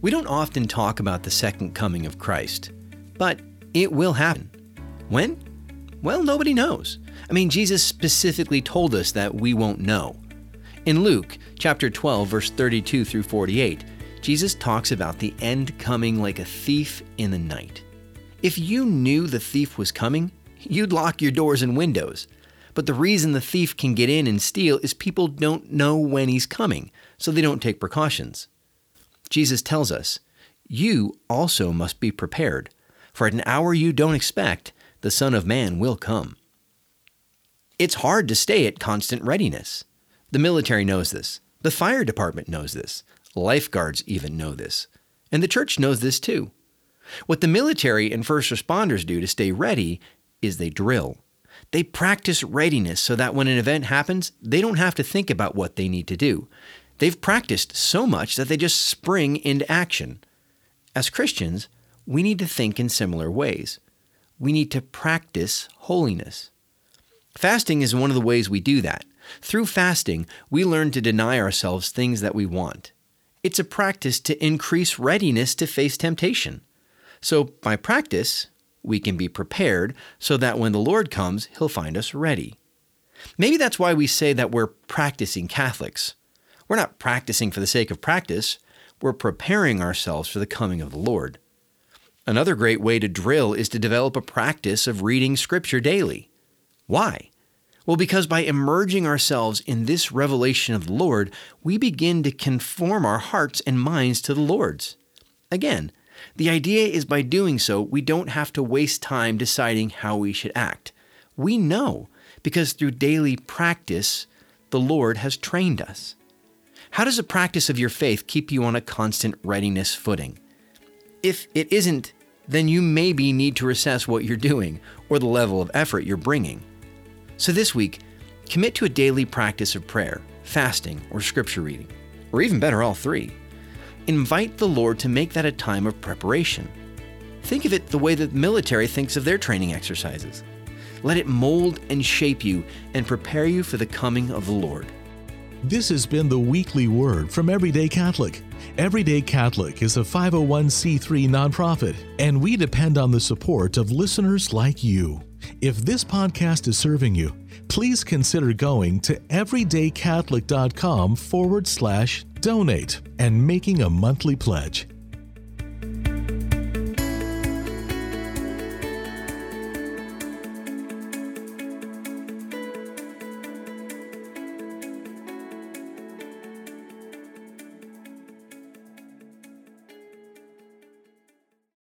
We don't often talk about the second coming of Christ, but it will happen. When? Well, nobody knows. I mean, Jesus specifically told us that we won't know. In Luke chapter 12 verse 32 through 48, Jesus talks about the end coming like a thief in the night. If you knew the thief was coming, you'd lock your doors and windows. But the reason the thief can get in and steal is people don't know when he's coming, so they don't take precautions. Jesus tells us, You also must be prepared, for at an hour you don't expect, the Son of Man will come. It's hard to stay at constant readiness. The military knows this. The fire department knows this. Lifeguards even know this. And the church knows this too. What the military and first responders do to stay ready is they drill. They practice readiness so that when an event happens, they don't have to think about what they need to do. They've practiced so much that they just spring into action. As Christians, we need to think in similar ways. We need to practice holiness. Fasting is one of the ways we do that. Through fasting, we learn to deny ourselves things that we want. It's a practice to increase readiness to face temptation. So, by practice, we can be prepared so that when the Lord comes, He'll find us ready. Maybe that's why we say that we're practicing Catholics. We're not practicing for the sake of practice, we're preparing ourselves for the coming of the Lord. Another great way to drill is to develop a practice of reading Scripture daily. Why? Well, because by immersing ourselves in this revelation of the Lord, we begin to conform our hearts and minds to the Lord's. Again, the idea is by doing so, we don't have to waste time deciding how we should act. We know because through daily practice, the Lord has trained us. How does a practice of your faith keep you on a constant readiness footing? If it isn't, then you maybe need to assess what you're doing or the level of effort you're bringing. So this week, commit to a daily practice of prayer, fasting, or scripture reading, or even better, all three. Invite the Lord to make that a time of preparation. Think of it the way that the military thinks of their training exercises. Let it mold and shape you and prepare you for the coming of the Lord. This has been the weekly word from Everyday Catholic. Everyday Catholic is a 501c3 nonprofit, and we depend on the support of listeners like you. If this podcast is serving you, please consider going to everydaycatholic.com forward slash donate and making a monthly pledge.